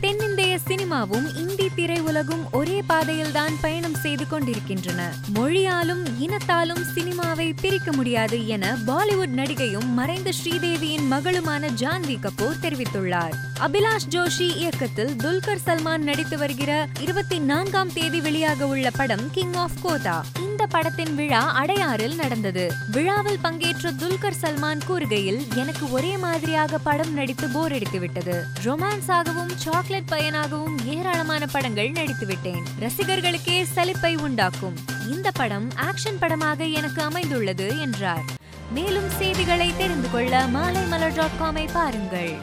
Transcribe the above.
தென்னிந்திய சினிமாவும் இந்தி திரையுலகும் ஒரே பாதையில்தான் பயணம் செய்து கொண்டிருக்கின்றன. மொழியாலும் இனத்தாலும் சினிமாவை பிரிக்க முடியாது என பாலிவுட் நடிகையும் மறைந்த ஸ்ரீதேவியின் மகளுமான ஜான்வி கபூர் தெரிவித்துள்ளார். அபிலாஷ் ஜோஷி இயக்கத்தில் துல்கர் சல்மான் நடித்து வருகிற இருபத்தி நான்காம் தேதி வெளியாக உள்ள படம் கிங் ஆஃப் கோதா இந்த படத்தின் விழா அடையாறில் நடந்தது. விழாவில் பங்கேற்ற துல்கர் சல்மான் கூறுகையில் எனக்கு ஒரே மாதிரியாக படம் நடித்து போர் அடித்து விட்டது ரொமான்ஸாகவும் சாக்லேட் பையனாகவும் ஏராளமான படங்கள் நடித்துவிட்டேன். ரசிகர்களுக்கே சலிப்பை உண்டாக்கும். இந்த படம் ஆக்ஷன் படமாக எனக்கு அமைந்துள்ளது என்றார். மேலும் செய்திகளை தெரிந்து கொள்ள மாலை மலர் டாட் காமை பாருங்கள்.